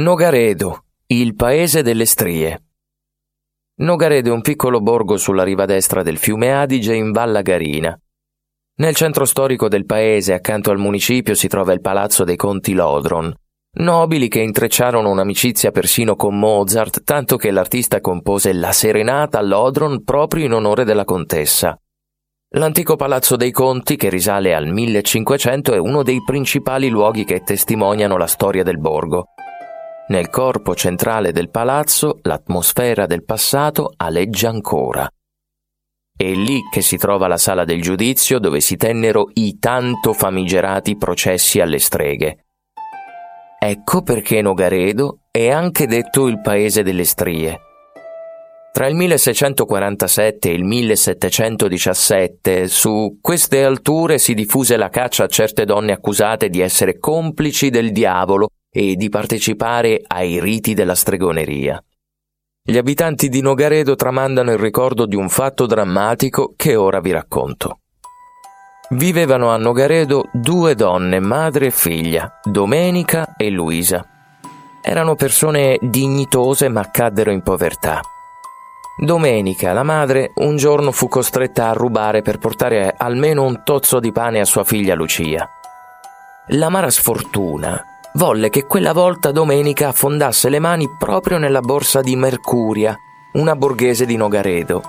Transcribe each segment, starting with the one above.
Nogaredo, il paese delle strie. Nogaredo è un piccolo borgo sulla riva destra del fiume Adige in Valla Garina. Nel centro storico del paese, accanto al municipio, si trova il palazzo dei conti Lodron, nobili che intrecciarono un'amicizia persino con Mozart, tanto che l'artista compose la serenata a Lodron proprio in onore della contessa. L'antico palazzo dei conti, che risale al 1500, è uno dei principali luoghi che testimoniano la storia del borgo. Nel corpo centrale del palazzo l'atmosfera del passato aleggia ancora. È lì che si trova la sala del giudizio dove si tennero i tanto famigerati processi alle streghe. Ecco perché Nogaredo è anche detto il paese delle strie. Tra il 1647 e il 1717 su queste alture si diffuse la caccia a certe donne accusate di essere complici del diavolo e di partecipare ai riti della stregoneria. Gli abitanti di Nogaredo tramandano il ricordo di un fatto drammatico che ora vi racconto. Vivevano a Nogaredo due donne, madre e figlia, Domenica e Luisa. Erano persone dignitose ma caddero in povertà. Domenica, la madre, un giorno fu costretta a rubare per portare almeno un tozzo di pane a sua figlia Lucia. L'amara sfortuna volle che quella volta Domenica affondasse le mani proprio nella borsa di Mercuria, una borghese di Nogaredo.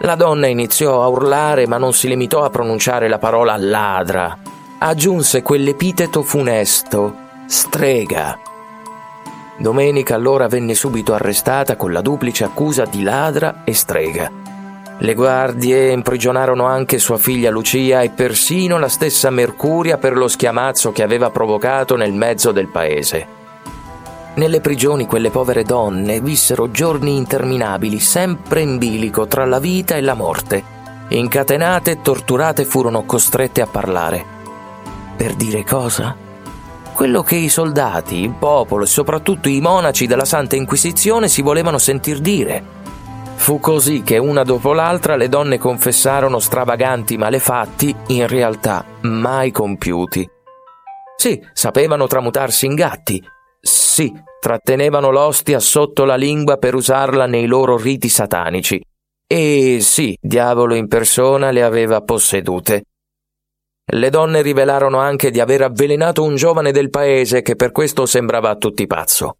La donna iniziò a urlare ma non si limitò a pronunciare la parola ladra. Aggiunse quell'epiteto funesto, strega. Domenica allora venne subito arrestata con la duplice accusa di ladra e strega. Le guardie imprigionarono anche sua figlia Lucia e persino la stessa Mercuria per lo schiamazzo che aveva provocato nel mezzo del paese. Nelle prigioni quelle povere donne vissero giorni interminabili, sempre in bilico tra la vita e la morte. Incatenate e torturate furono costrette a parlare. Per dire cosa? Quello che i soldati, il popolo e soprattutto i monaci della Santa Inquisizione si volevano sentir dire Fu così che una dopo l'altra le donne confessarono stravaganti malefatti in realtà mai compiuti. Sì, sapevano tramutarsi in gatti. Sì, trattenevano l'ostia sotto la lingua per usarla nei loro riti satanici. E sì, diavolo in persona le aveva possedute. Le donne rivelarono anche di aver avvelenato un giovane del paese che per questo sembrava a tutti pazzo.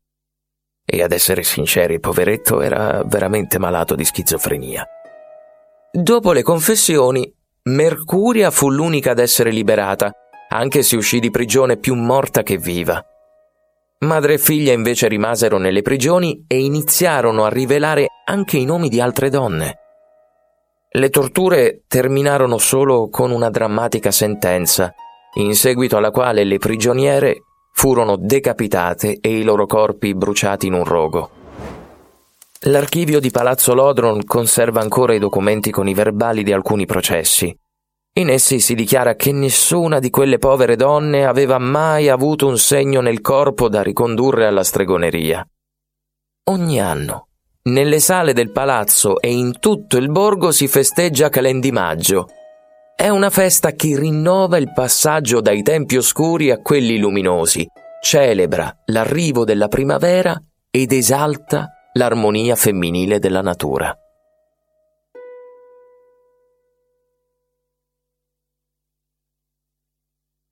E ad essere sinceri, poveretto era veramente malato di schizofrenia. Dopo le confessioni, Mercuria fu l'unica ad essere liberata, anche se uscì di prigione più morta che viva. Madre e figlia invece rimasero nelle prigioni e iniziarono a rivelare anche i nomi di altre donne. Le torture terminarono solo con una drammatica sentenza, in seguito alla quale le prigioniere furono decapitate e i loro corpi bruciati in un rogo. L'archivio di Palazzo Lodron conserva ancora i documenti con i verbali di alcuni processi. In essi si dichiara che nessuna di quelle povere donne aveva mai avuto un segno nel corpo da ricondurre alla stregoneria. Ogni anno, nelle sale del palazzo e in tutto il borgo si festeggia Calendimaggio, è una festa che rinnova il passaggio dai tempi oscuri a quelli luminosi, celebra l'arrivo della primavera ed esalta l'armonia femminile della natura.